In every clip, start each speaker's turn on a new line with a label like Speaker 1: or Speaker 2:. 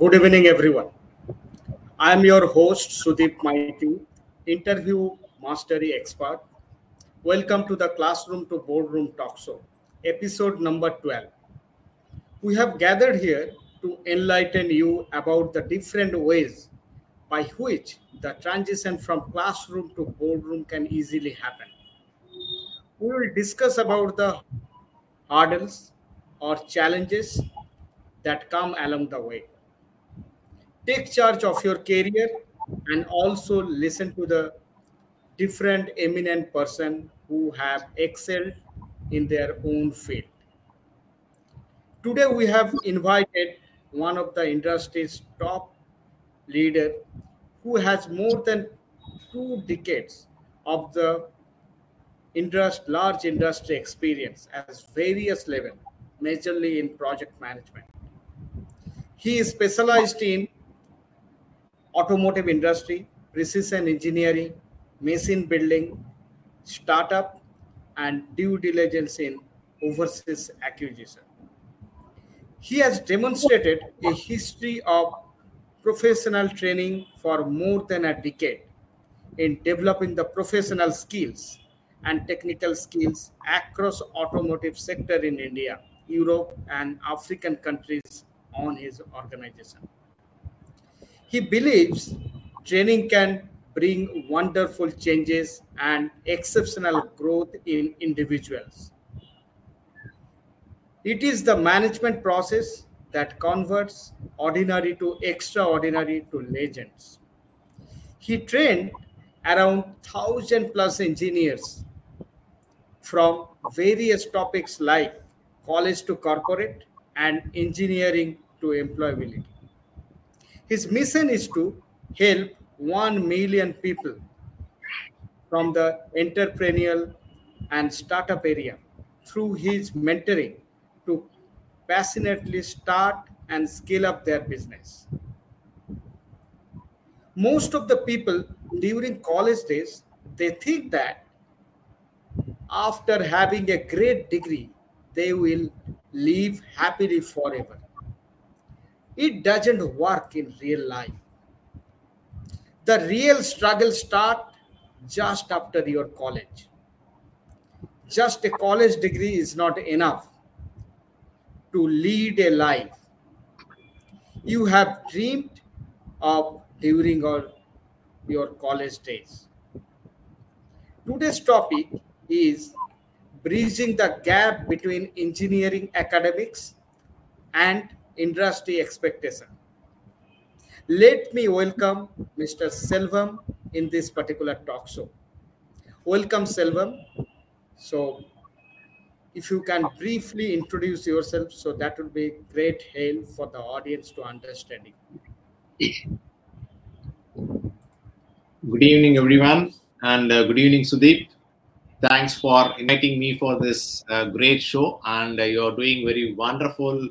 Speaker 1: Good evening, everyone. I am your host, Sudeep Maiti, interview mastery expert. Welcome to the Classroom to Boardroom Talk Show, episode number 12. We have gathered here to enlighten you about the different ways by which the transition from classroom to boardroom can easily happen. We will discuss about the hurdles or challenges that come along the way. Take charge of your career and also listen to the different eminent person who have excelled in their own field. Today we have invited one of the industry's top leader who has more than two decades of the interest, large industry experience at various levels, majorly in project management. He is specialized in automotive industry, precision engineering, machine building, startup, and due diligence in overseas acquisition. He has demonstrated a history of professional training for more than a decade in developing the professional skills and technical skills across automotive sector in India, Europe and African countries on his organization. He believes training can bring wonderful changes and exceptional growth in individuals. It is the management process that converts ordinary to extraordinary to legends. He trained around 1000 plus engineers from various topics like college to corporate and engineering to employability. His mission is to help 1 million people from the entrepreneurial and startup area through his mentoring to passionately start and scale up their business. Most of the people during college days, they think that after having a great degree, they will live happily forever. It doesn't work in real life. The real struggle start just after your college. Just a college degree is not enough to lead a life you have dreamed of during all your college days. Today's topic is bridging the gap between engineering academics and industry expectation. Let me welcome Mr. Selvam in this particular talk show. Welcome, Selvam. So, if you can briefly introduce yourself, so that would be great help for the audience to understanding.
Speaker 2: Good evening, everyone, and uh, good evening, Sudeep. Thanks for inviting me for this uh, great show, and uh, you're doing very wonderful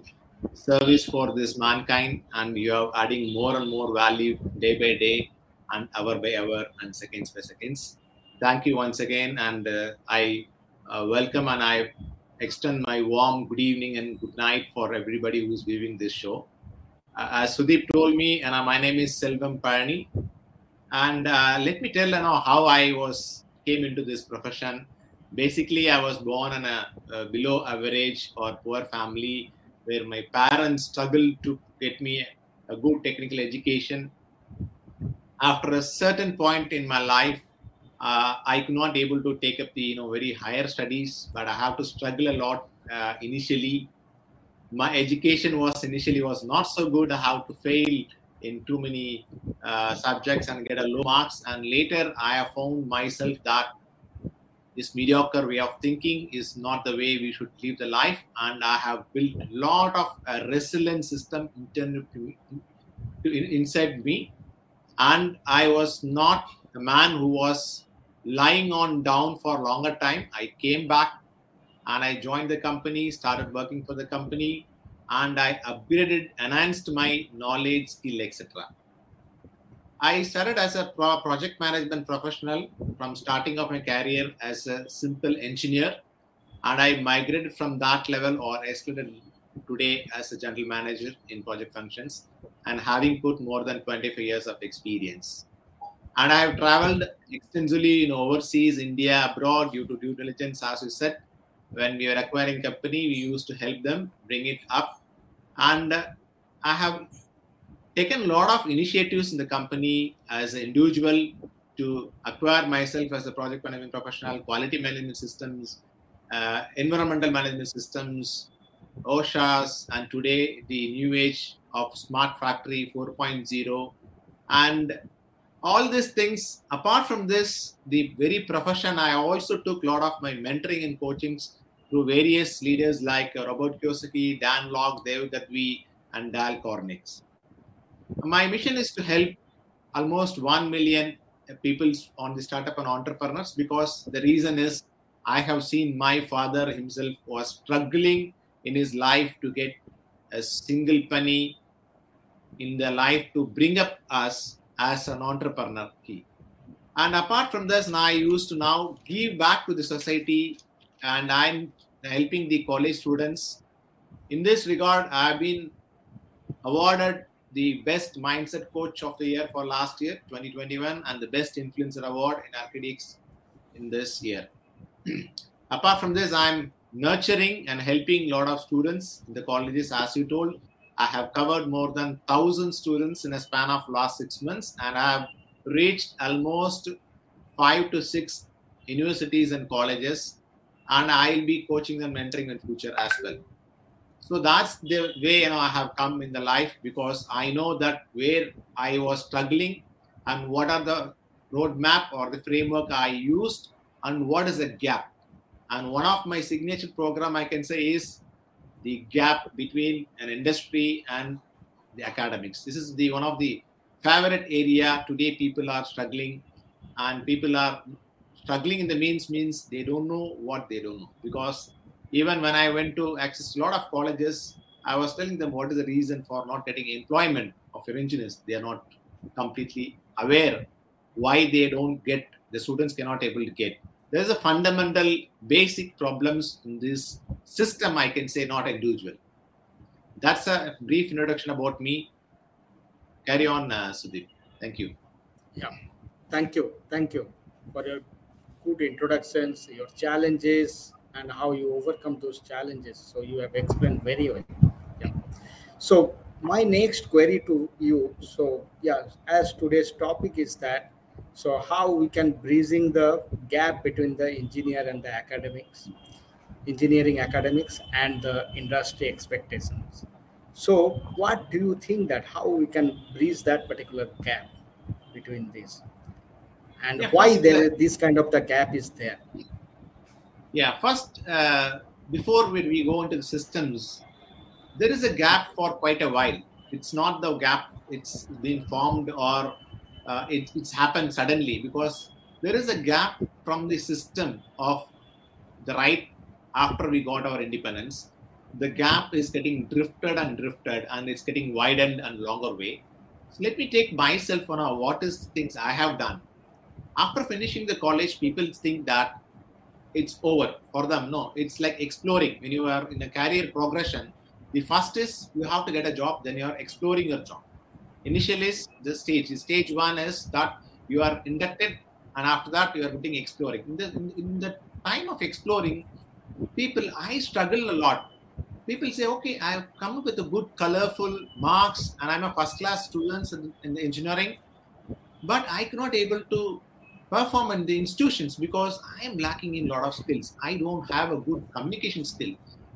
Speaker 2: service for this mankind, and you're adding more and more value day by day, and hour by hour, and seconds by seconds. Thank you once again, and uh, I uh, welcome and I extend my warm good evening and good night for everybody who's viewing this show. Uh, as Sudeep told me, and my name is Selvam Parani, and uh, let me tell you know how I was came into this profession. Basically, I was born in a, a below average or poor family where my parents struggled to get me a good technical education. After a certain point in my life, uh, I could not able to take up the you know very higher studies, but I have to struggle a lot uh, initially. My education was initially was not so good. I have to fail in too many uh, subjects and get a low marks. And later, I have found myself that this mediocre way of thinking is not the way we should live the life. And I have built a lot of a resilient system internal to to, inside me. And I was not a man who was lying on down for a longer time. I came back and I joined the company, started working for the company, and I upgraded, enhanced my knowledge, skill, etc. I started as a pro- project management professional from starting of my career as a simple engineer, and I migrated from that level or escalated today as a general manager in project functions. and having put more than 25 years of experience. And I have traveled extensively in overseas, India, abroad due to due diligence, as you said. When we were acquiring company, we used to help them bring it up. And I have taken a lot of initiatives in the company as an individual to acquire myself as a project management professional, quality management systems, uh, environmental management systems, OSHAs, and today the new age of Smart Factory 4.0. And all these things, apart from this, the very profession, I also took a lot of my mentoring and coachings through various leaders like Robert Kiyosaki, Dan Lok, Dave Gadvi, and Dale Carnegie. My mission is to help almost 1 million people on the startup and entrepreneurs because the reason is I have seen my father himself was struggling in his life to get a single penny in the life to bring up us as an entrepreneur. He. And apart from this, I used to now give back to the society and I'm helping the college students. In this regard, I've been awarded the best mindset coach of the year for last year 2021 and the best influencer award in Architects in this year. Apart from this i'm nurturing and helping a lot of students in the colleges. As you told i have covered more than 1000 students in a span of last 6 months and i have reached almost 5 to 6 universities and colleges and i'll be coaching and mentoring in future as well so that's the way you know i have come in the life because i know that where i was struggling and what are the roadmap or the framework i used and what is the gap. And one of my signature program i can say is the gap between an industry and the academics. This is the one of the favorite area. Today people are struggling and people are struggling in the means means they don't know what they don't know because even when I went to access a lot of colleges, I was telling them what is the reason for not getting employment of your engineers. They are not completely aware why they don't get the students cannot able to get. There's a fundamental basic problems in this system. I can say not individual. That's a brief introduction about me. Carry on, uh, Sudeep. Thank you.
Speaker 1: Yeah, thank you, thank you for your good introductions, your challenges, and how you overcome those challenges. So you have explained very well. Yeah. So my next query to you. So yeah, as today's topic is that, so how we can bridging the gap between the engineer and the academics, engineering academics and the industry expectations. So what do you think that how we can bridge that particular gap between these? And yeah, why there this kind of the gap is there?
Speaker 2: Yeah, first, uh, before we, we go into the systems, there is a gap for quite a while. It's not the gap, it's been formed or uh, it, it's happened suddenly because there is a gap from the system of the right after we got our independence. The gap is getting drifted and drifted and it's getting widened and longer way. So let me take myself on what is things I have done. After finishing the college, people think that it's over for them. No, it's like exploring. When you are in a career progression, the first is you have to get a job, then you are exploring your job. Initial is the stage. Stage one is that you are inducted, and after that you are getting exploring. In the, in, the time of exploring, people, I struggle a lot. People say, okay, I've come up with a good, colorful marks, and I'm a first class student in, in engineering, but I cannot able to perform in the institutions because I am lacking in a lot of skills. I don't have a good communication skill.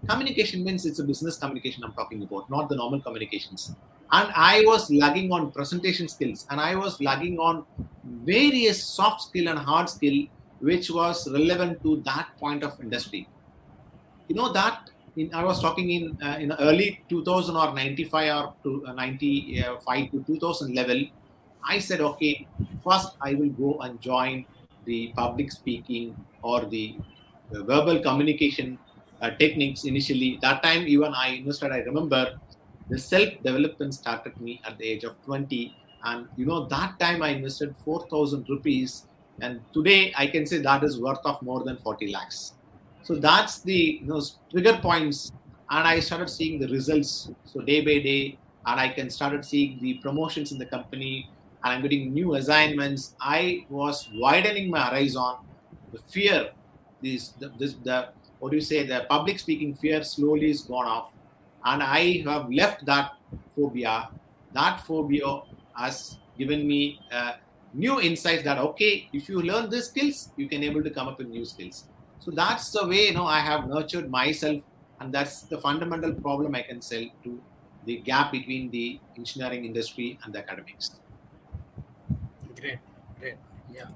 Speaker 2: Communication means it's a business communication I'm talking about, not the normal communications. And I was lagging on presentation skills and I was lagging on various soft skill and hard skill which was relevant to that point of industry. You know that in, I was talking in uh, in early 2000 or 95 or to, uh, 95 to 2000 level I said, okay, first I will go and join the public speaking or the, verbal communication uh, techniques initially. That time, even I invested, I remember the self development started me at the age of 20. And you know, that time I invested 4,000 rupees. And today I can say that is worth of more than 40 lakhs. So that's the you know, trigger points. And I started seeing the results. So day by day, and I can started seeing the promotions in the company I'm getting new assignments. I was widening my horizon. The fear, this, the, this, the what do you say, the public speaking fear slowly is gone off, and I have left that phobia. That phobia has given me uh, new insights that okay, if you learn these skills, you can able to come up with new skills. So that's the way you know I have nurtured myself, and that's the fundamental problem I can sell to the gap between the engineering industry and the academics.
Speaker 1: Great, great. Yeah,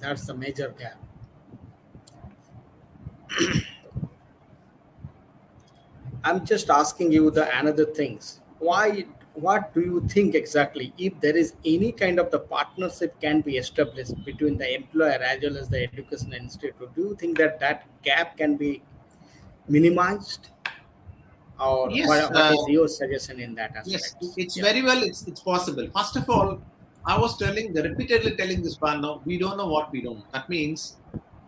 Speaker 1: that's the major gap. I'm just asking you the another things. Why? What do you think exactly? If there is any kind of the partnership can be established between the employer as well as the education institute, do you think that that gap can be minimized? Or
Speaker 2: Yes,
Speaker 1: what, what is
Speaker 2: uh,
Speaker 1: your suggestion in that aspect?
Speaker 2: Yes, it's
Speaker 1: Yeah.
Speaker 2: very well. It's it's possible. First of all, I was telling, repeatedly telling this one. Now we don't know what we don't. That means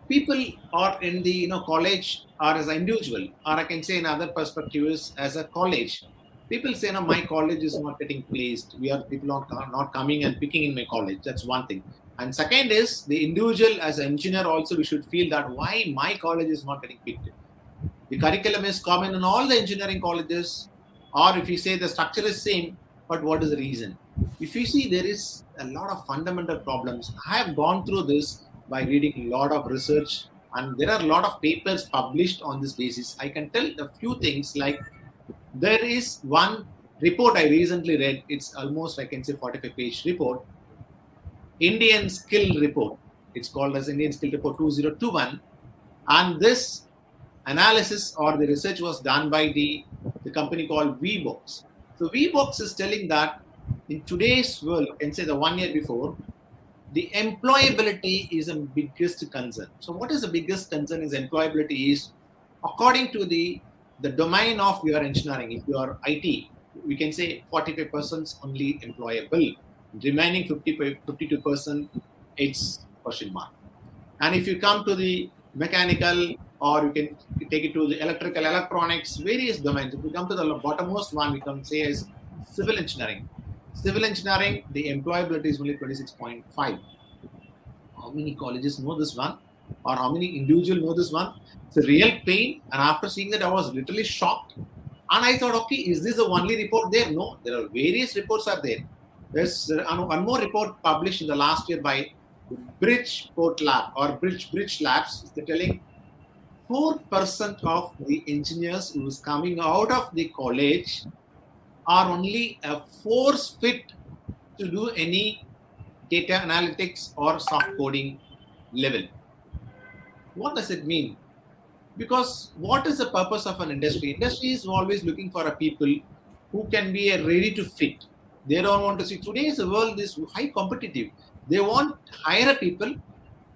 Speaker 2: people are in the you know college or as an individual, or I can say in other perspective is as a college. People say, no, my college is not getting placed. We are people are not coming and picking in my college. That's one thing. And second is the individual as an engineer also we should feel that why my college is not getting picked. The curriculum is common in all the engineering colleges, or if you say the structure is same, but what is the reason? If you see there is a lot of fundamental problems. I have gone through this by reading a lot of research, and there are a lot of papers published on this basis. I can tell a few things like there is one report I recently read. It's almost I can say 45 page report, Indian Skill Report. It's called as Indian Skill Report 2021, and this analysis or the research was done by the, the company called Wheebox. So Wheebox is telling that in today's world, can say the one year before, the employability is a biggest concern. So what is the biggest concern is employability is according to the the domain of your engineering, if you are IT, we can say 45% only employable. Remaining 50, 52% it's question mark. And if you come to the mechanical or you can take it to the electrical, electronics, various domains. If we come to the bottommost one, we can say is civil engineering. Civil engineering, the employability is only 26.5. How many colleges know this one? Or how many individuals know this one? It's a real pain. And after seeing that, I was literally shocked. And I thought, okay, is this the only report there? No, there are various reports are there. There's uh, one more report published in the last year by Bridgeport Lab or Bridge Bridge Labs. They're telling 4% of the engineers who is coming out of the college are only a force fit to do any data analytics or soft coding level. What does it mean? Because what is the purpose of an industry? Industry is always looking for a people who can be a ready to fit. They don't want to see today's world is high competitive. They want hire people,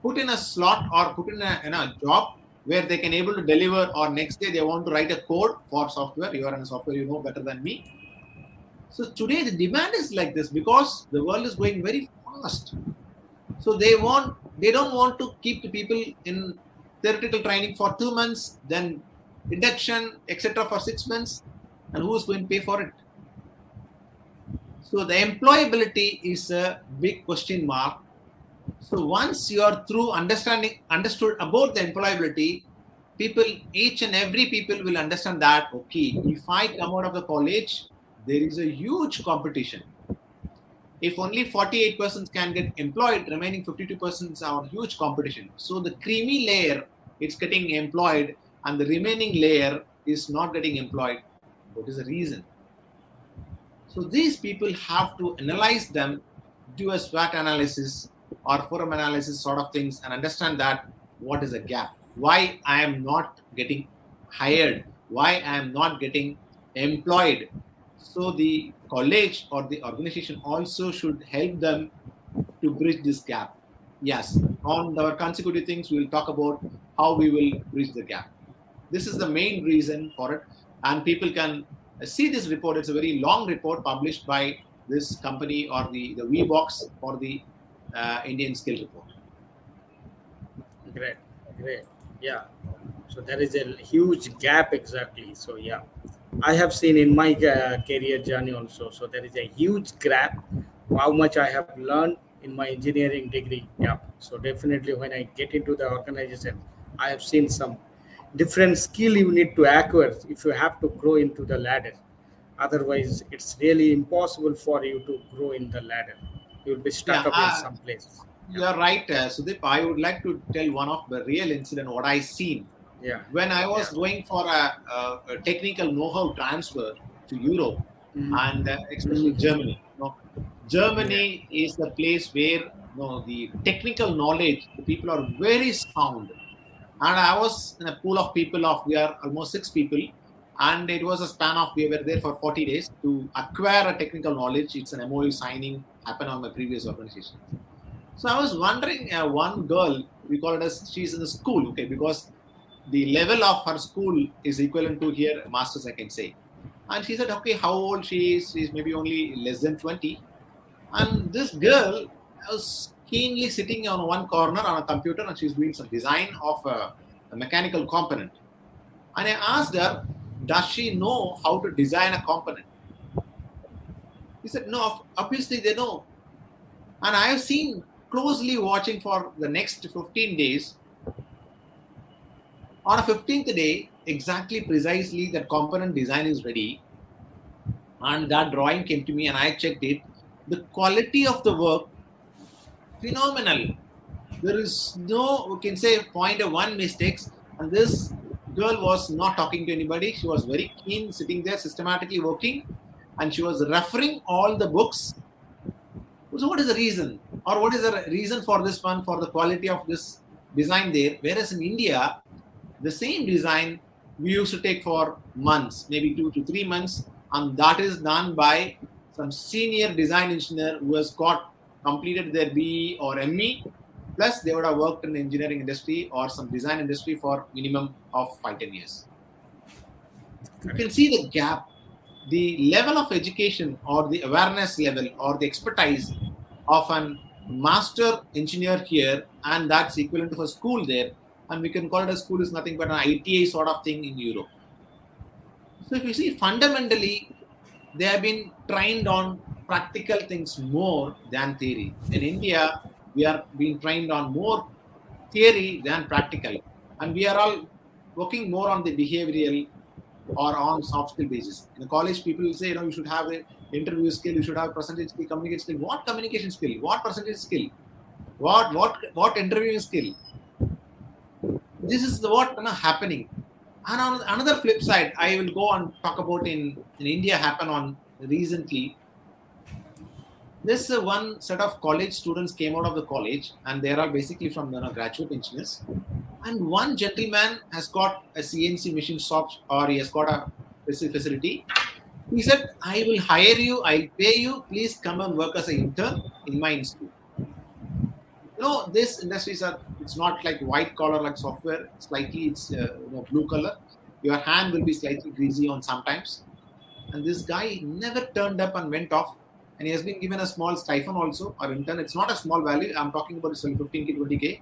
Speaker 2: put in a slot or put in a, in a job where they can able to deliver or next day they want to write a code for software. You are in a software, you know better than me. So today the demand is like this because the world is going very fast. So they want they don't want to keep the people in theoretical training for two months, then induction, etc. for six months, and who is going to pay for it? So the employability is a big question mark. So once you are through understanding understood about the employability, people each and every people will understand that okay, if I come out of the college, there is a huge competition. If only 48% can get employed, remaining 52% are huge competition. So the creamy layer it's getting employed and the remaining layer is not getting employed. What is the reason? So these people have to analyze them, do a SWOT analysis or forum analysis sort of things and understand that what is the gap, why I am not getting hired, why I am not getting employed. So the college or the organization also should help them to bridge this gap. Yes, on our consecutive things, we will talk about how we will bridge the gap. This is the main reason for it, and people can see this report. It's a very long report published by this company or the the Wheebox for the uh, Indian Skill Report.
Speaker 1: Great, great. Yeah. So there is a huge gap exactly. So yeah, I have seen in my uh, career journey also. So there is a huge gap. How much I have learned in my engineering degree. Yeah. So definitely when I get into the organization, I have seen some different skill you need to acquire if you have to grow into the ladder. Otherwise, it's really impossible for you to grow in the ladder. You'll be stuck
Speaker 2: Yeah,
Speaker 1: up in
Speaker 2: uh,
Speaker 1: some place.
Speaker 2: You are right, uh, Sudeep. I would like to tell one of the real incident what I seen
Speaker 1: Yeah.
Speaker 2: when I was
Speaker 1: Yeah.
Speaker 2: going for a, a, a technical know-how transfer to Europe
Speaker 1: Mhm.
Speaker 2: and uh, especially Germany. You know, Germany is the place where you know, the technical knowledge, the people are very sound. And I was in a pool of people of we are almost six people, and it was a span of we were there for 40 days to acquire a technical knowledge. It's an MOU signing happened on my previous organization. So I was wondering, uh, one girl we call it as she's in the school, okay, because the level of her school is equivalent to here masters, I can say. And she said, okay, how old she is? She's maybe only less than 20. And this girl was keenly sitting on one corner on a computer and she's doing some design of a, a mechanical component. And I asked her, does she know how to design a component? He said, no, obviously they know. And I have seen closely watching for the next 15 days. On a 15th day, exactly precisely that component design is ready. And that drawing came to me and I checked it. The quality of the work, phenomenal. There is no, we can say, point of one mistakes. And this girl was not talking to anybody. She was very keen, sitting there, systematically working. And she was referring all the books. So, what is the reason? Or what is the reason for this one, for the quality of this design there? Whereas in India, the same design we used to take for months, maybe two to three months, and that is done by some senior design engineer who has got completed their BE or ME, plus they would have worked in the engineering industry or some design industry for minimum of five ten years. You can see the gap, the level of education or the awareness level or the expertise of an master engineer here, and that's equivalent to a school there and we can call it a school is nothing but an ITA sort of thing in Europe. So if you see fundamentally, they have been trained on practical things more than theory. In India, we are being trained on more theory than practical, and we are all working more on the behavioral or on soft skill basis. In the college, people will say, you know, you should have an interview skill, you should have percentage skill, communication skill. What communication skill? What percentage skill? What what what interviewing skill? this is what you know, happening. And on another flip side, I will go and talk about in, in India happen on recently. This uh, one set of college students came out of the college, and they are basically from you know, graduate engineers. And one gentleman has got a CNC machine shop, or he has got a facility. He said, "I will hire you. I'll pay you. Please come and work as an intern in my institute." you know this industries are it's not like white collar like software slightly it's uh, you know, blue color your hand will be slightly greasy on sometimes and this guy never turned up and went off and he has been given a small stipend also or intern it's not a small value i'm talking about it's 15k 20k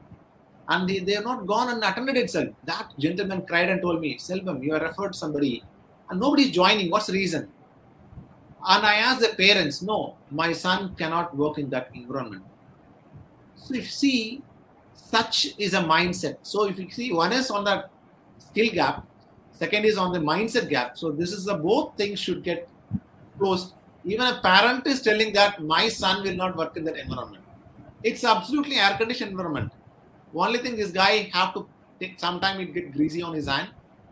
Speaker 2: and they, they have not gone and attended itself that gentleman cried and told me selvam you have referred somebody and nobody's joining what's the reason and i asked the parents no my son cannot work in that environment so if you see, such is a mindset. So if you see, one is on the skill gap, second is on the mindset gap. So this is the both things should get closed. Even a parent is telling that my son will not work in that environment. It's absolutely air conditioned environment. Only thing this guy have to take sometime it get greasy on his hand.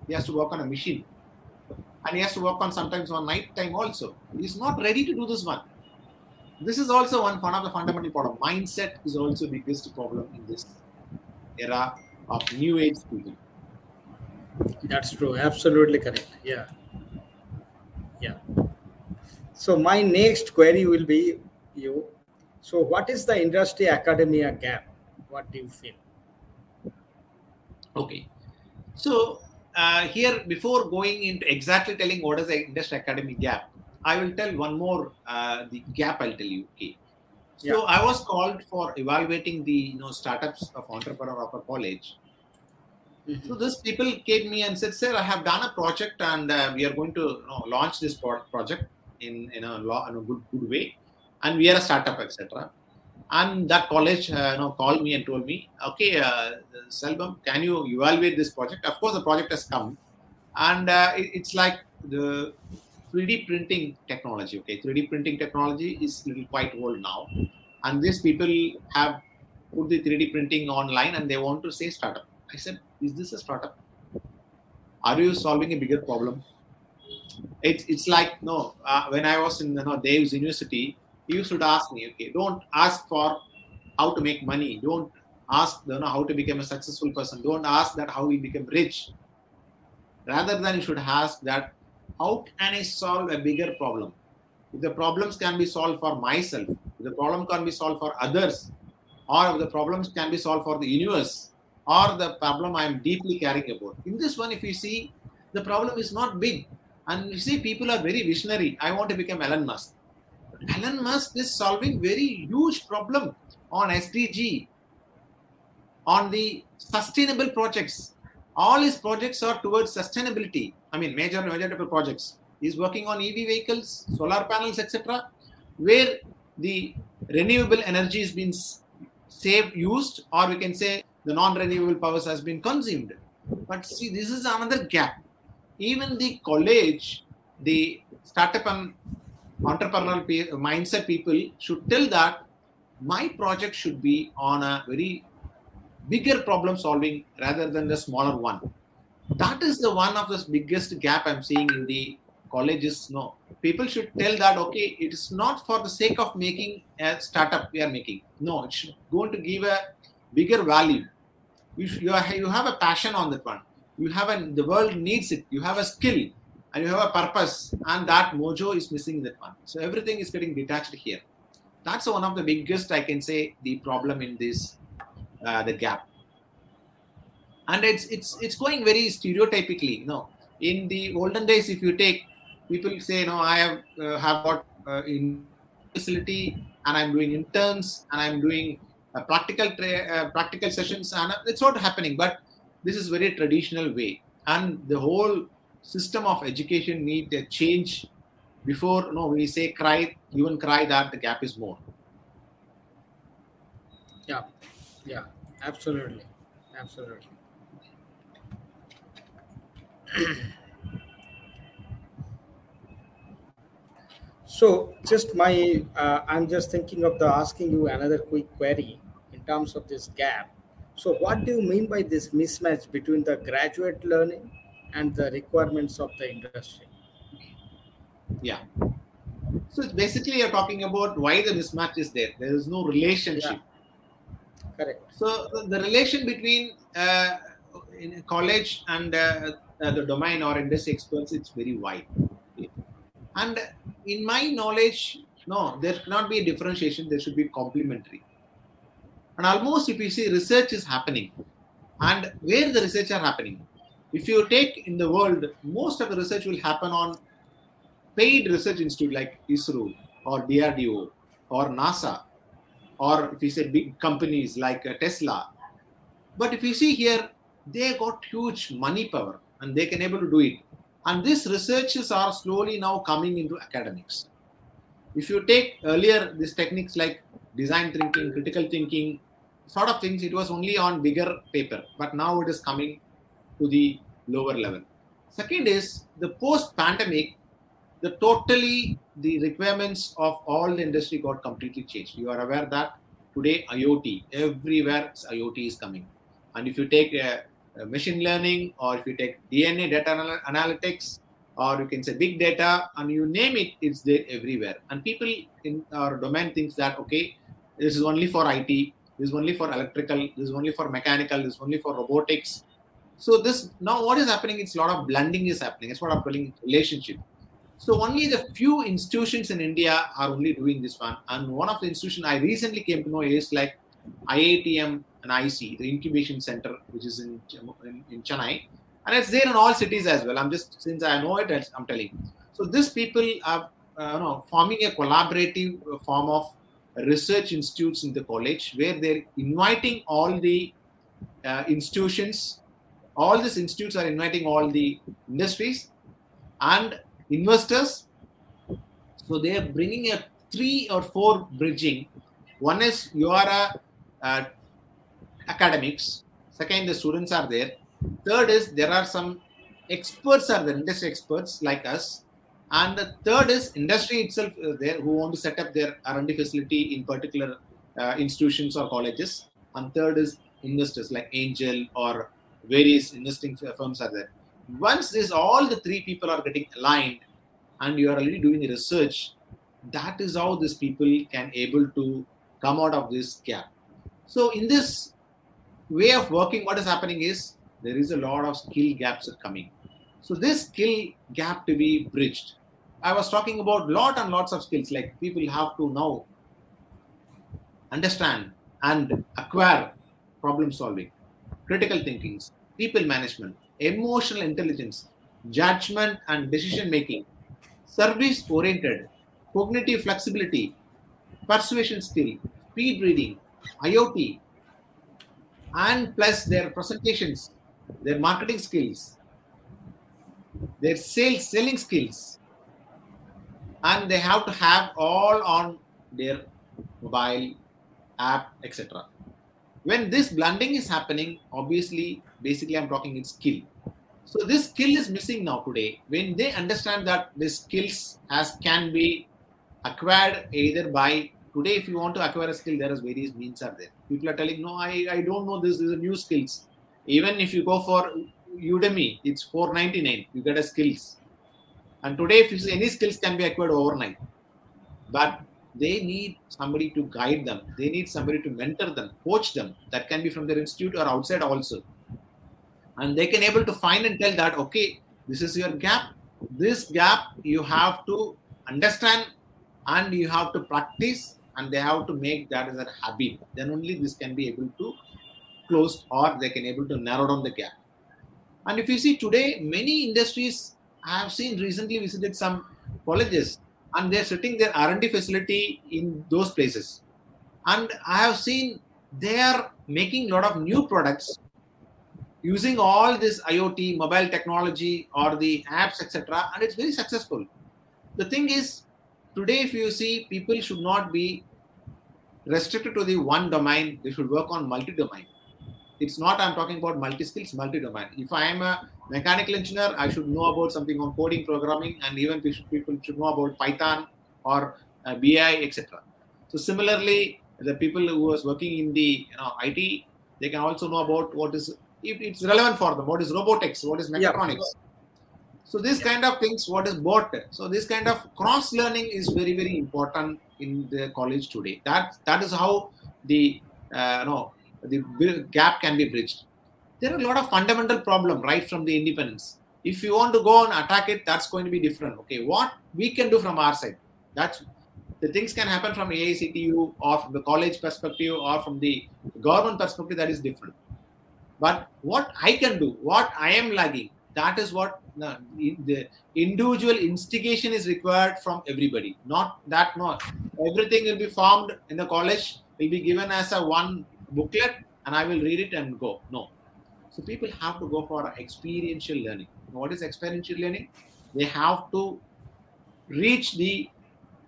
Speaker 2: He has to work on a machine. And he has to work on sometimes on night time also. He's not ready to do this one this is also one, one of the fundamental problem. Mindset is also the biggest problem in this era of new age people.
Speaker 1: That's true. Absolutely correct. Yeah. Yeah. So my next query will be you. So what is the industry academia gap? What do you feel?
Speaker 2: Okay. So uh, here, before going into exactly telling what is the industry academy gap, I will tell one more uh, the gap. I'll tell you. Okay. So
Speaker 1: Yeah.
Speaker 2: I was called for evaluating the you know startups of entrepreneur of a college, Mm-hmm. So these people came me and said, "Sir, I have done a project and uh, we are going to you know, launch this project in in a, in a good good way, and we are a startup, etc." And that college uh, you know, called me and told me, "Okay, uh, Selvam, can you evaluate this project?" Of course, the project has come, and uh, it, it's like the 3D printing technology. Okay, 3D printing technology is little quite old now, and these people have put the 3D printing online and they want to say startup. I said, is this a startup? Are you solving a bigger problem? It's it's like no. Uh, when I was in you know, Dave's University, used to ask me, okay, don't ask for how to make money. Don't ask you know, how to become a successful person. Don't ask that how we become rich. Rather than you should ask that how can I solve a bigger problem? If the problems can be solved for myself, if the problem can be solved for others, or if the problems can be solved for the universe, or the problem I am deeply caring about. In this one, if you see, the problem is not big. And you see, people are very visionary. I want to become Elon Musk. Elon Musk is solving very huge problem on SDG, on the sustainable projects. All his projects are towards sustainability. I mean, major major projects. He's working on EV vehicles, solar panels, etc., where the renewable energy is being saved, used, or we can say the non-renewable powers has been consumed. But see, this is another gap. Even the college, the startup and entrepreneurial mindset people should tell that my project should be on a very bigger problem solving rather than the smaller one. That is the one of the biggest gap I'm seeing in the colleges. No, people should tell that okay, it is not for the sake of making a startup we are making. No, it's going to give a bigger value you, you, are, you have a passion on that one you have a the world needs it. You have a skill and you have a purpose and that mojo is missing in that one. So everything is getting detached here. That's one of the biggest i can say the problem in this uh, the gap. And it's it's it's going very stereotypically you know. In the olden days if you take people say no i have uh, have got uh, in facility and i'm doing interns and i'm doing uh, practical tra- uh, practical sessions and it's not happening. But this is very traditional way. And the whole system of education need a change before no we say cry even cry that the gap is more.
Speaker 1: Yeah. Yeah. Absolutely. Absolutely. So just my, uh, I'm just thinking of the asking you another quick query in terms of this gap. So what do you mean by this mismatch between the graduate learning and the requirements of the industry?
Speaker 2: Yeah. So it's basically you're talking about why the mismatch is there. There is no relationship.
Speaker 1: Yeah. Correct.
Speaker 2: So the relation between uh, in college and uh, the domain or industry experts, it's very wide. And in my knowledge, no, there cannot be a differentiation. There should be complementary. And almost if you see research is happening, and where the research are happening, if you take in the world, most of the research will happen on paid research institute like ISRO or DRDO or NASA, or if you say big companies like uh, Tesla. But if you see here, they got huge money power and they can able to do it and these researches are slowly now coming into academics. If you take earlier these techniques like design thinking, critical thinking, sort of things, it was only on bigger paper, but now it is coming to the lower level. Second is the post pandemic, the totally the requirements of all the industry got completely changed. You are aware that today IoT, everywhere IoT is coming. And if you take a uh, machine learning, or if you take DNA data anal- analytics, or you can say big data, and you name it, it's there everywhere. And people in our domain thinks that okay, this is only for IT, this is only for electrical, this is only for mechanical, this is only for robotics. So this now what is happening? It's a lot of blending is happening. It's what I'm calling relationship. So only the few institutions in India are only doing this one. And one of the institutions I recently came to know is like iatm and IC, the incubation center, which is in, in, in Chennai, and it's there in all cities as well. I'm just since I know it, I'm telling. So these people are uh, you know, forming a collaborative form of research institutes in the college where they're inviting all the uh, institutions all these institutes are inviting all the industries and investors. So they are bringing a three or four bridging. One is you are a, academics. Second, the students are there. Third is there are some experts are there, industry experts like us. And the third is industry itself uh, there who want to set up their R&D facility in particular uh, institutions or colleges. And third is investors like angel or various investing firms are there. Once this all the three people are getting aligned and you are already doing the research, that is how these people can able to come out of this gap. So in this way of working, what is happening is there is a lot of skill gaps are coming. So this skill gap to be bridged. I was talking about lot and lots of skills like people have to now understand and acquire problem solving, critical thinking, people management, emotional intelligence, judgment and decision making, service oriented, cognitive flexibility, persuasion skill, speed reading, IoT, and plus their presentations, their marketing skills, their sales selling skills, and they have to have all on their mobile app, etc. When this blending is happening, obviously, basically, I'm talking in skill. So this skill is missing now today. When they understand that the skills as can be acquired either by today, if you want to acquire a skill, there is various means are there. People are telling, no, I, I don't know this. These are new skills. Even if you go for Udemy, it's 499. You get a skills. And today, if you see any skills can be acquired overnight. But they need somebody to guide them. They need somebody to mentor them, coach them. That can be from their institute or outside also. And they can able to find and tell that, okay, this is your gap. This gap you have to understand and you have to practice and they have to make that as a habit. Then only this can be able to close or they can able to narrow down the gap. And if you see today, many industries I have seen recently visited some colleges and they're setting their R&D facility in those places. And I have seen they are making a lot of new products using all this IoT, mobile technology, or the apps, etc. And it's very successful. The thing is, today, if you see, people should not be restricted to the one domain. They should work on multi-domain. It's not I'm talking about multi-skills, multi-domain. If I am a mechanical engineer, I should know about something on coding, programming, and even people should know about Python or uh, BI, etc. So similarly, the people who was working in the you know, IT, they can also know about what is if it's relevant for them, what is robotics, what is mechatronics. Yeah. So this kind of things, what is bot. So this kind of cross learning is very very important in the college today. That that is how the uh, no the gap can be bridged. There are a lot of fundamental problem right from the independence. If you want to go and attack it that's going to be different. Okay what we can do from our side? That's the things can happen from AICTE or from the college perspective or from the government perspective that is different. But what i can do what i am lagging that is what uh, the individual instigation is required from everybody. Not that not everything will be formed in the college will be given as a one booklet and i will read it and go no so people have to go for experiential learning. What is experiential learning? They have to reach the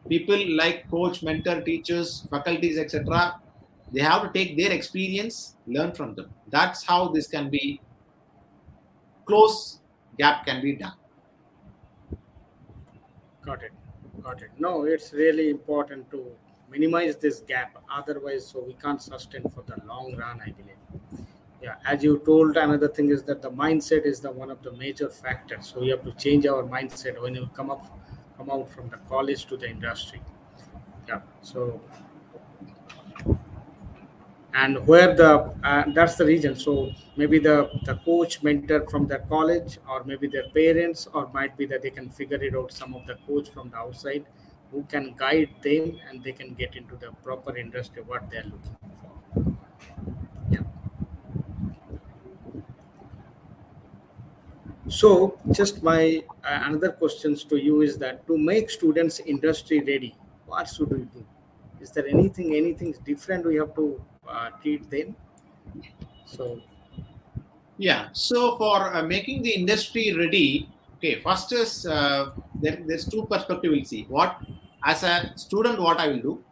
Speaker 2: people like coach, mentor, teachers, faculties, etc. They have to take their experience, learn from them. That's how this can be close gap can be done.
Speaker 1: Got it. Got it. No, it's really important to minimize this gap. Otherwise, so we can't sustain for the long run, I believe. Yeah as you told another thing is that the mindset is the one of the major factors. So we have to change our mindset when you come up come out from the college to the industry. Yeah so and where the uh, that's the region so maybe the the coach mentor from the college or maybe their parents or might be that they can figure it out some of the coach from the outside who can guide them and they can get into the proper industry what they're looking for Yeah. So, just my uh, another questions to you is that to make students industry ready, what should we do? Is there anything anything different we have to uh, teach them? So,
Speaker 2: Yeah. So for uh, making the industry ready, okay, first is uh, there, there's two perspective we'll see. What as a student, what I will do,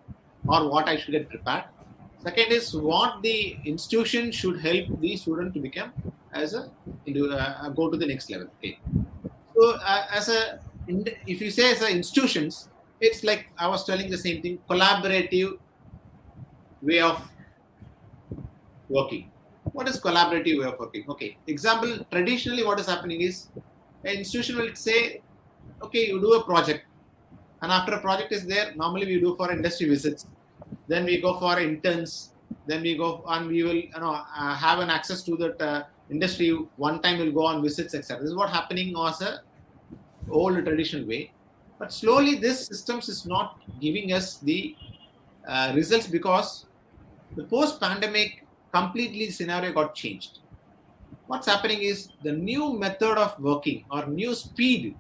Speaker 2: or what I should get prepared. Second is what the institution should help the student to become as a into, uh, go to the next level. Okay. So uh, as a if you say as a institutions, it's like I was telling the same thing, collaborative way of working. What is collaborative way of working? Okay. Example, traditionally what is happening is an institution will say, okay, you do a project. And after a project is there, normally we do for industry visits. Then we go for interns. Then we go and we will you know uh, have an access to that uh, industry. One time we'll go on visits, etc. This is what happening as a old traditional way. But slowly, this systems is not giving us the uh, results because the post-pandemic completely scenario got changed. What's happening is the new method of working or new speed,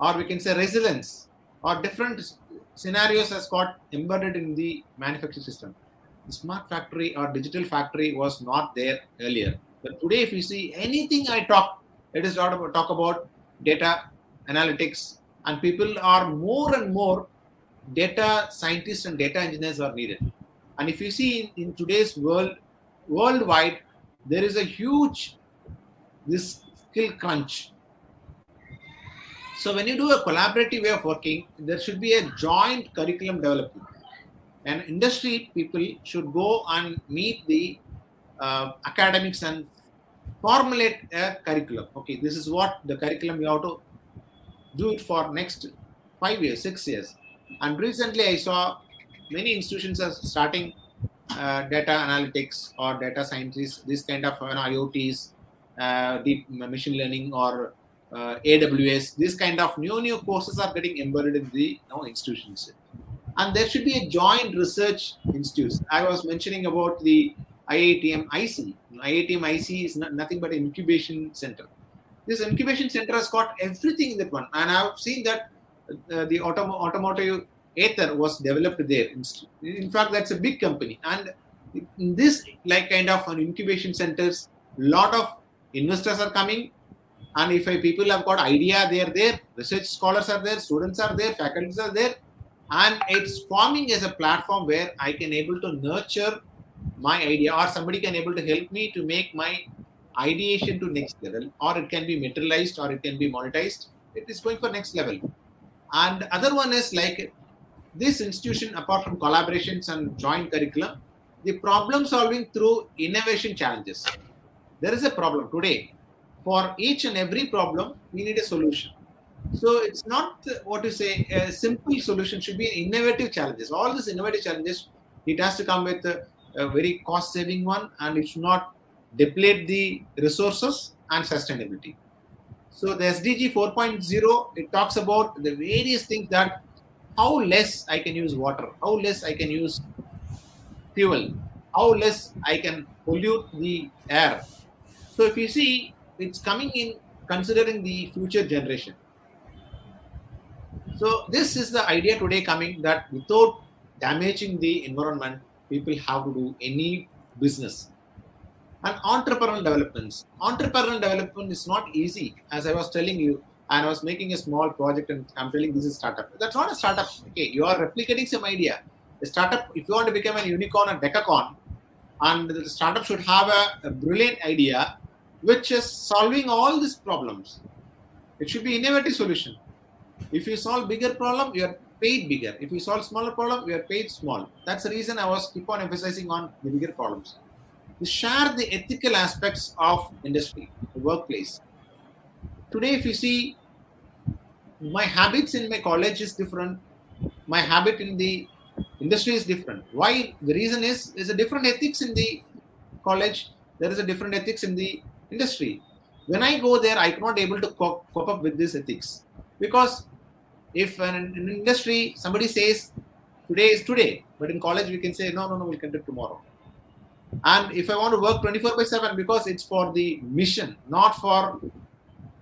Speaker 2: or we can say resilience, or different scenarios has got embedded in the manufacturing system. The smart factory or digital factory was not there earlier. But today, if you see anything I talk, it is talk about, talk about data analytics, and people are more and more data scientists and data engineers are needed. And if you see in today's world, worldwide, there is a huge this skill crunch. So when you do a collaborative way of working, there should be a joint curriculum development. And industry people should go and meet the uh, academics and formulate a curriculum. Okay, this is what the curriculum you have to do it for next five years, six years. And recently I saw many institutions are starting uh, data analytics or data scientists, this kind of you know, IoTs, deep machine learning or uh, AWS, this kind of new new courses are getting embedded in the you know, institutions. And there should be a joint research institute. I was mentioning about the IITM IC. IITM IC is not, nothing but an incubation center. This incubation center has got everything in that one. And I've seen that uh, the autom- automotive Ather was developed there. In fact, that's a big company. And this like kind of an incubation centers, lot of investors are coming. And if people have got idea, they are there. Research scholars are there. Students are there. Faculties are there. And it's forming as a platform where I can able to nurture my idea, or somebody can able to help me to make my ideation to next level, or it can be materialized, or it can be monetized. It is going for next level. And other one is like this institution, apart from collaborations and joint curriculum, the problem solving through innovation challenges. There is a problem today. For each and every problem, we need a solution. So it's not uh, what you say a simple solution should be innovative challenges. All these innovative challenges, it has to come with a, a very cost saving one and it should not deplete the resources and sustainability. So the SDG 4.0 it talks about the various things that how less I can use water, how less I can use fuel, how less I can pollute the air. So if you see, it's coming in considering the future generation. So this is the idea today coming that without damaging the environment, people have to do any business. And entrepreneurial developments. Entrepreneurial development is not easy, as I was telling you and I was making a small project and I'm telling this is startup. That's not a startup. Okay, you are replicating some idea. A startup, if you want to become a unicorn or decacorn, and the startup should have a, a brilliant idea which is solving all these problems. It should be innovative solution. If you solve bigger problem, you are paid bigger. If you solve smaller problem, you are paid small. That's the reason I was keep on emphasizing on the bigger problems. To share the ethical aspects of industry, the workplace. Today, if you see my habits in my college is different my habit in the industry is different why the reason is there's a different ethics in the college there is a different ethics in the industry when i go there i cannot able to cope, cope up with this ethics because if an, an industry somebody says today is today but in college we can say no no no we'll conduct tomorrow and if i want to work 24 by 7 because it's for the mission not for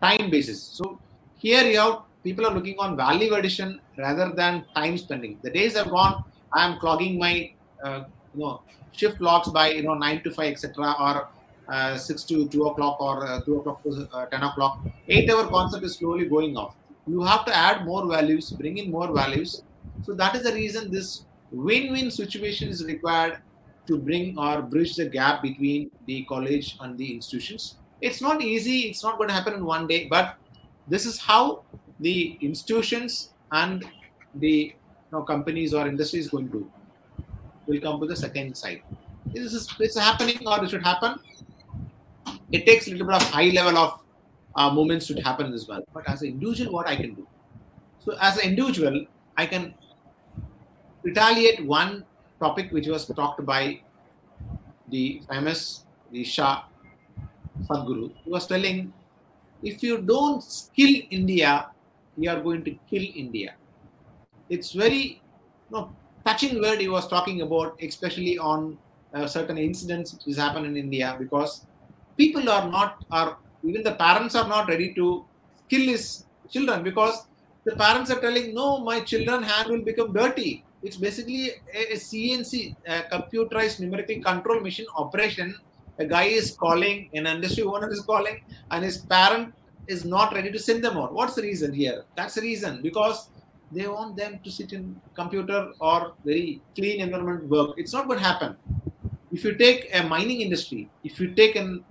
Speaker 2: time basis so here you have people are looking on value addition rather than time spending. The days have gone. I am clogging my uh, you know shift logs by you know nine to five etc. Or uh, 6 to 2 o'clock or uh, 2 o'clock to uh, 10 o'clock. 8 hour concept is slowly going off. You have to add more values, bring in more values. So that is the reason this win win situation is required to bring or bridge the gap between the college and the institutions. It's not easy, it's not going to happen in one day, but this is how the institutions and the you know, companies or industry is going to will come to the second side. This is it's happening or it should happen. It takes a little bit of high level of uh, movements to happen as well. But as an individual, what I can do? So as an individual, I can retaliate one topic which was talked by the famous the Shah Sadhguru. He was telling, if you don't kill India, you are going to kill India. It's very you know, touching word he was talking about, especially on uh, certain incidents which happen in India, because people are not, are even the parents are not ready to kill his children because the parents are telling, no, my children hand will become dirty. It's basically a, a CNC, a computerized numerical control machine operation. A guy is calling, an industry owner is calling, and his parent is not ready to send them out. What's the reason here? That's the reason because they want them to sit in computer or very clean environment work. It's not going to happen. If you take a mining industry, if you take an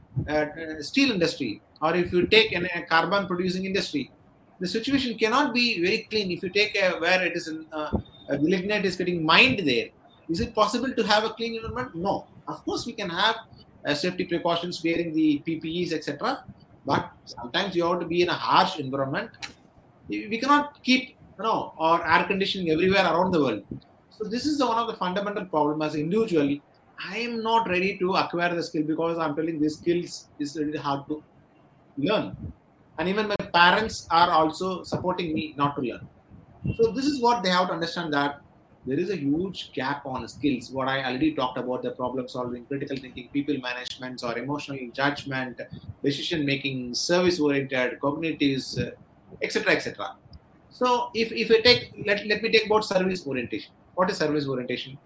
Speaker 2: steel industry, or if you take an, a carbon producing industry, the situation cannot be very clean. If you take a, where it is in, uh, a lignite is getting mined there, is it possible to have a clean environment? No. Of course, we can have uh, safety precautions wearing the PPEs, etc. But sometimes you have to be in a harsh environment. We cannot keep you know or air conditioning everywhere around the world. So this is the, one of the fundamental problems as an individual. I am not ready to acquire the skill because I'm telling these skills is really hard to learn. And even my parents are also supporting me not to learn. So this is what they have to understand that there is a huge gap on skills. What I already talked about the problem solving, critical thinking, people management, or emotional judgment, decision making, service oriented, cognitives, uh, etc., etc. So if, if I take let, let me take about service orientation. What is service orientation?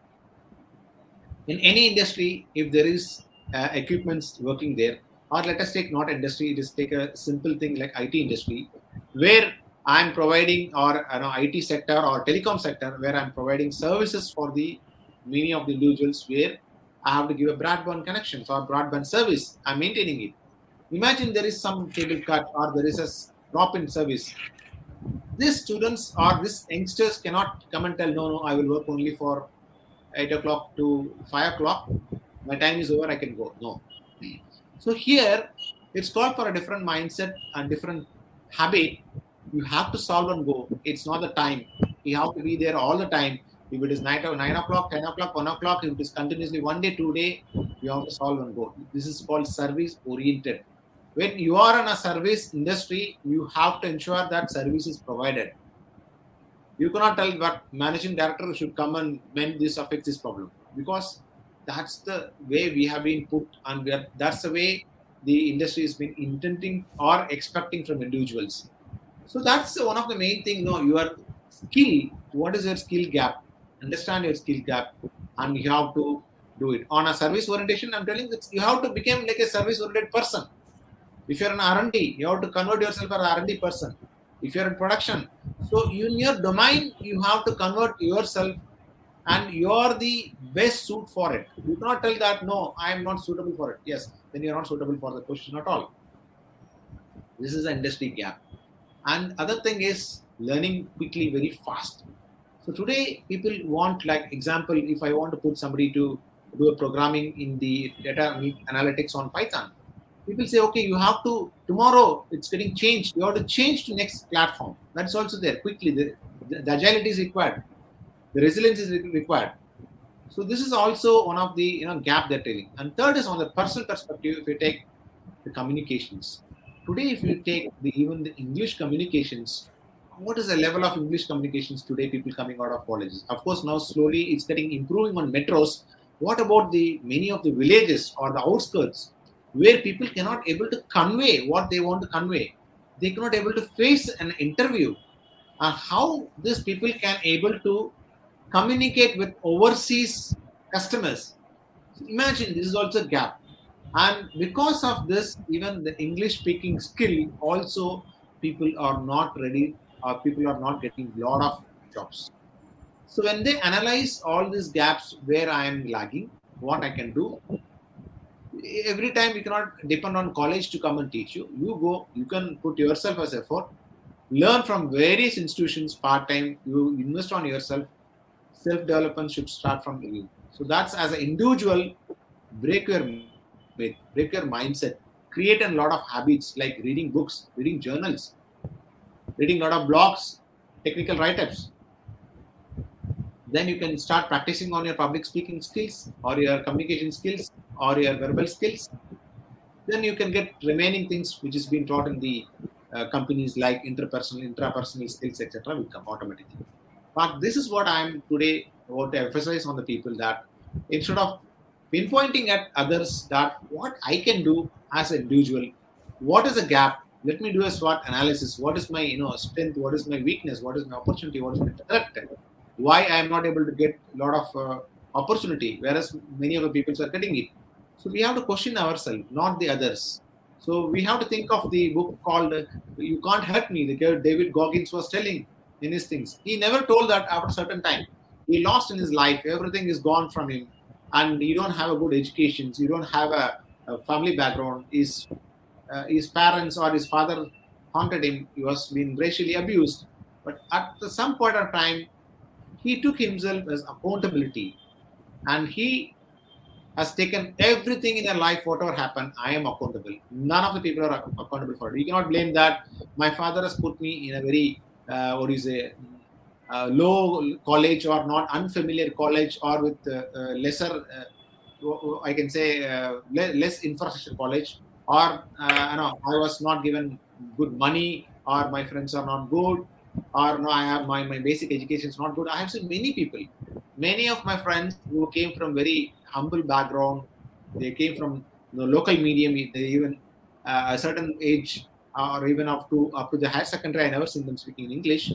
Speaker 2: In any industry, if there is uh, equipments working there, or let us take not industry, just take a simple thing like IT industry, where I'm providing or you know, IT sector or telecom sector where I'm providing services for the many of the individuals where I have to give a broadband connection or broadband service. I'm maintaining it. Imagine there is some cable cut or there is a drop in service. These students or these youngsters cannot come and tell, no, no, I will work only for 8 o'clock to 5 o'clock. My time is over, I can go. No. So here, it's called for a different mindset and different habit you have to solve and go. It's not the time. You have to be there all the time. If it is 9, 9 o'clock, 10 o'clock, 1 o'clock, if it is continuously one day, two day, you have to solve and go. This is called service oriented. When you are in a service industry, you have to ensure that service is provided. You cannot tell what managing director should come and when this affects this problem because that's the way we have been put and are, that's the way the industry has been intending or expecting from individuals so that's one of the main thing. No, your skill. What is your skill gap? Understand your skill gap, and you have to do it on a service orientation. I'm telling you, you have to become like a service oriented person. If you're an R&D, you have to convert yourself as an R&D person. If you're in production, so in your domain, you have to convert yourself, and you're the best suit for it. Do not tell that no, I am not suitable for it. Yes, then you're not suitable for the position at all. This is an industry gap and other thing is learning quickly very fast so today people want like example if i want to put somebody to do a programming in the data analytics on python people say okay you have to tomorrow it's getting changed. You have to change to next platform. That's also there quickly. The, the agility is required. The resilience is required. So this is also one of the you know gap they're telling and third is on the personal perspective if you take the communications. Today if you take the, even the english communications what is the level of english communications today people coming out of colleges? Of course now slowly it's getting improving on metros. What about the many of the villages or the outskirts where people cannot able to convey what they want to convey. They cannot able to face an interview. And how these people can able to communicate with overseas customers. Imagine this is also a gap. And because of this even the english speaking skill also people are not ready or people are not getting a lot of jobs. So when they analyze all these gaps where i am lagging what i can do every time you cannot depend on college to come and teach you you go you can put yourself as effort learn from various institutions part time you invest on yourself self development should start from you so that's as an individual break your break your mindset, create a lot of habits like reading books, reading journals, reading a lot of blogs, technical write-ups. Then you can start practicing on your public speaking skills or your communication skills or your verbal skills. Then you can get remaining things which is being taught in the uh, companies like interpersonal, intrapersonal skills, etc. will come automatically. But this is what I am today want to emphasize on the people that instead of pinpointing at others that what I can do as an individual, what is the gap? Let me do a SWOT analysis. What is my you know strength? What is my weakness? What is my opportunity? What is my threat? Why I am not able to get a lot of uh, opportunity, whereas many of the people are getting it. So we have to question ourselves, not the others. So we have to think of the book called "You Can't Hurt Me." The David Goggins was telling in his things. He never told that after a certain time. He lost in his life. Everything is gone from him and you don't have a good education, you don't have a, a family background, his, uh, his parents or his father haunted him, he was being racially abused. But at some point of time, he took himself as accountability and he has taken everything in their life, whatever happened, I am accountable. None of the people are accountable for it. You cannot blame that. My father has put me in a very, uh, what is it, uh, low college or not unfamiliar college or with uh, uh, lesser, I can say, less infrastructure college, or you know, I was not given good money, or my friends are not good, or no, I have my, my basic education is not good. I have seen many people, many of my friends who came from very humble background, they came from the local medium, they even uh, a certain age or even up to up to the higher secondary, I never seen them speaking English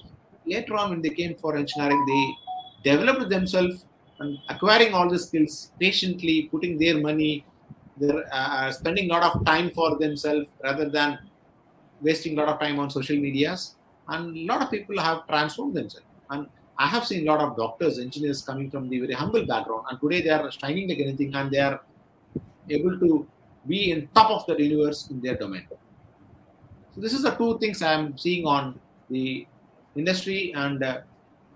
Speaker 2: later on when they came for engineering, they developed themselves and acquiring all the skills patiently, putting their money, they're uh, spending a lot of time for themselves rather than wasting a lot of time on social medias. And a lot of people have transformed themselves. And I have seen a lot of doctors, engineers coming from the very humble background, and today they are shining like anything, and they are able to be in top of the universe in their domain. So this is the two things I am seeing on the industry and uh,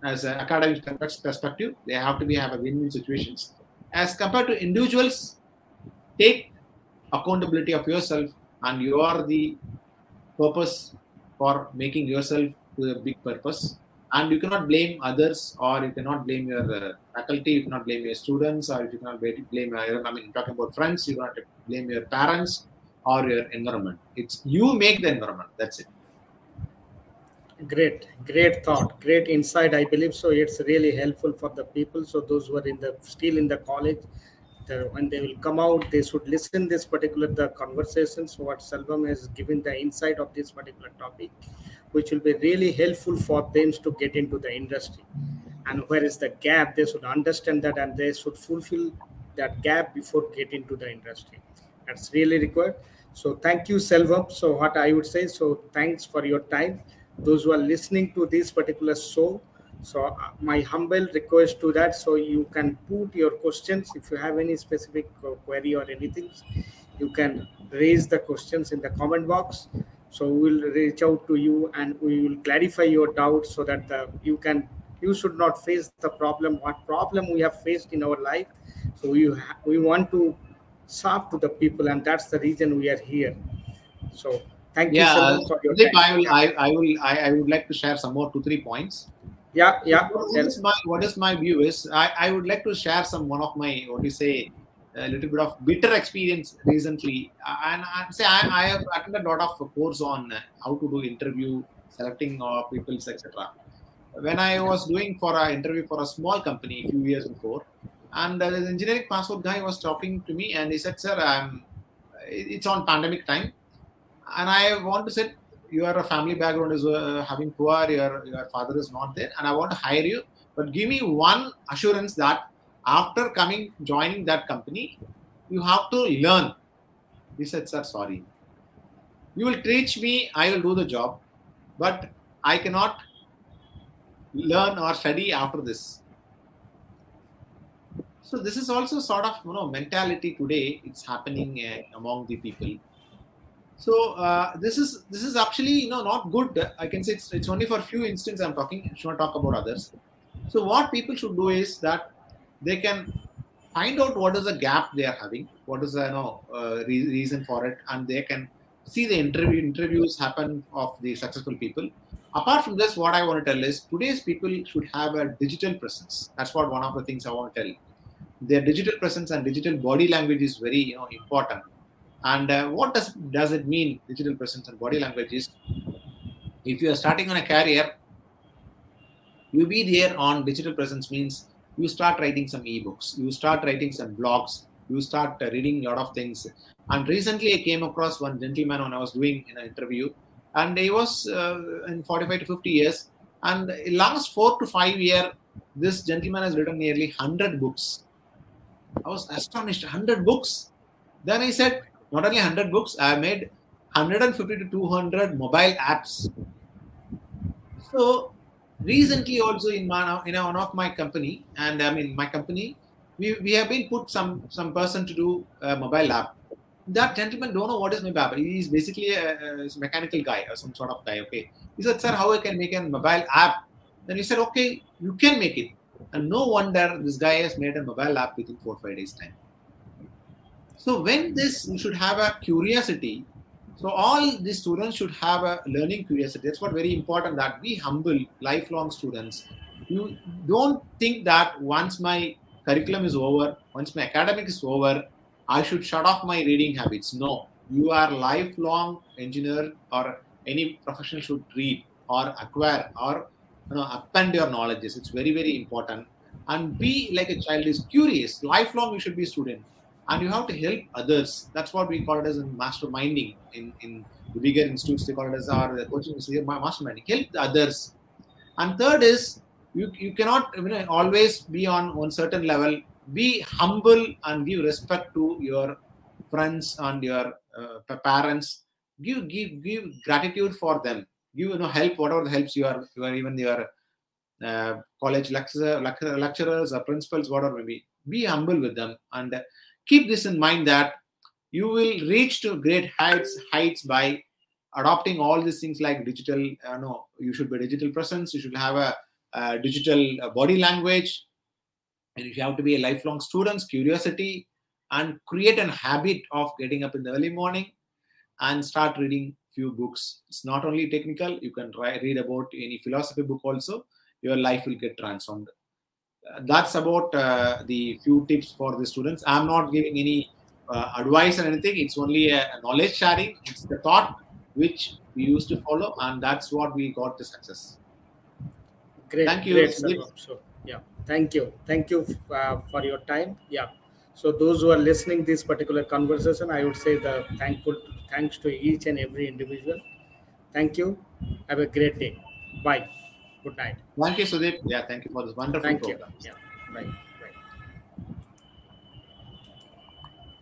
Speaker 2: as an academic perspective, they have to be have a win-win situations. As compared to individuals, take accountability of yourself, and you are the purpose for making yourself to a big purpose. And you cannot blame others, or you cannot blame your uh, faculty, you cannot blame your students, or if you cannot blame, uh, I mean, talking about friends, you cannot blame your parents or your environment. It's you make the environment. That's it.
Speaker 1: Great great thought great insight. I believe so. It's really helpful for the people. So those who are in the still in the college the, when they will come out they should listen this particular the conversation. So what selvam has given the insight of this particular topic which will be really helpful for them to get into the industry. And where is the gap? They should understand that and they should fulfill that gap before getting into the industry. That's really required. So thank you selvam. So what i would say so thanks for your time. Those who are listening to this particular show so uh, my humble request to that so you can put your questions. If you have any specific query or anything you can raise the questions in the comment box so we'll reach out to you and we will clarify your doubts so that the, you can you should not face the problem what problem we have faced in our life so we ha- we want to serve to the people and that's the reason we are here so Thank
Speaker 2: yeah, you so much for your uh, time. I will, I, I will, I, I would like to share some more two, three points.
Speaker 1: Yeah, yeah.
Speaker 2: What is my, what is my view is I, I would like to share some one of my what do you say a little bit of bitter experience recently, and I say I, I have attended a lot of course on how to do interview, selecting uh, people, etc. When I was doing for an interview for a small company a few years before, and the engineering passport guy was talking to me, and he said, "Sir, I'm, it's on pandemic time and I want to say your family background is uh, having poor, your your father is not there, and I want to hire you. But give me one assurance that after coming joining that company, you have to learn. He said, Sir, sorry. You will teach me, I will do the job, but I cannot learn or study after this. So this is also sort of you know mentality today. It's happening uh, among the people. So uh, this is this is actually you know not good. I can say it's, it's only for few instances I'm talking. Should not talk about others. So what people should do is that they can find out what is the gap they are having, what is the you know uh, re- reason for it, and they can see the interview interviews happen of the successful people. Apart from this, what I want to tell is today's people should have a digital presence. That's what one of the things I want to tell. Their digital presence and digital body language is very you know important. And uh, what does does it mean? Digital presence and body language is if you are starting on a career, you be there on digital presence means you start writing some ebooks, you start writing some blogs, you start uh, reading a lot of things. And recently, I came across one gentleman when I was doing an interview, and he was uh, in 45 to 50 years. And last four to five year, this gentleman has written nearly 100 books. I was astonished. 100 books. Then I said, not only 100 books, I made 150 to 200 mobile apps. So recently also in my in one of my company and I mean my company we, we have been put some some person to do a mobile app. That gentleman don't know what is mobile app. He's basically a, a mechanical guy or some sort of guy. Okay, he said, "Sir, how I can make a mobile app?" Then he said, "Okay, you can make it." And no wonder this guy has made a mobile app within four five days time. So when this, you should have a curiosity so all the students should have a learning curiosity. That's what very important that we humble lifelong students. You don't think that once my curriculum is over, once my academic is over, I should shut off my reading habits. No, you are lifelong engineer or any professional should read or acquire or you know append your knowledges. It's very very important. And be like a child is curious. Lifelong you should be a student and you have to help others. That's what we call it as in masterminding in, in the bigger institutes, they call it as our coaching institute, masterminding. Help the others. And third is you, you cannot you know, always be on one certain level. Be humble and give respect to your friends and your uh, parents. Give give give gratitude for them. Give you know help whatever helps you are you are even your uh, college lecturer, lecturers or principals whatever maybe. Be humble with them and keep this in mind that you will reach to great heights heights by adopting all these things like digital uh, no you should be digital presence you should have a, a digital uh, body language and if you have to be a lifelong student curiosity and create a habit of getting up in the early morning and start reading few books. It's not only technical you can try, read about any philosophy book also your life will get transformed that's about uh, the few tips for the students. I'm not giving any uh, advice or anything. It's only a, a, knowledge sharing. It's the thought which we used to follow, and that's what we got the success.
Speaker 1: Great. Thank you. Great, so, yeah. Thank you. Thank you uh, for your time. Yeah. So those who are listening this particular conversation, I would say the thankful thanks to each and every individual. Thank you. Have a great day. Bye. Good night.
Speaker 2: Thank you, Sudeep. Yeah, thank you for this wonderful
Speaker 1: thank
Speaker 2: program.
Speaker 1: You. Yeah. Bye.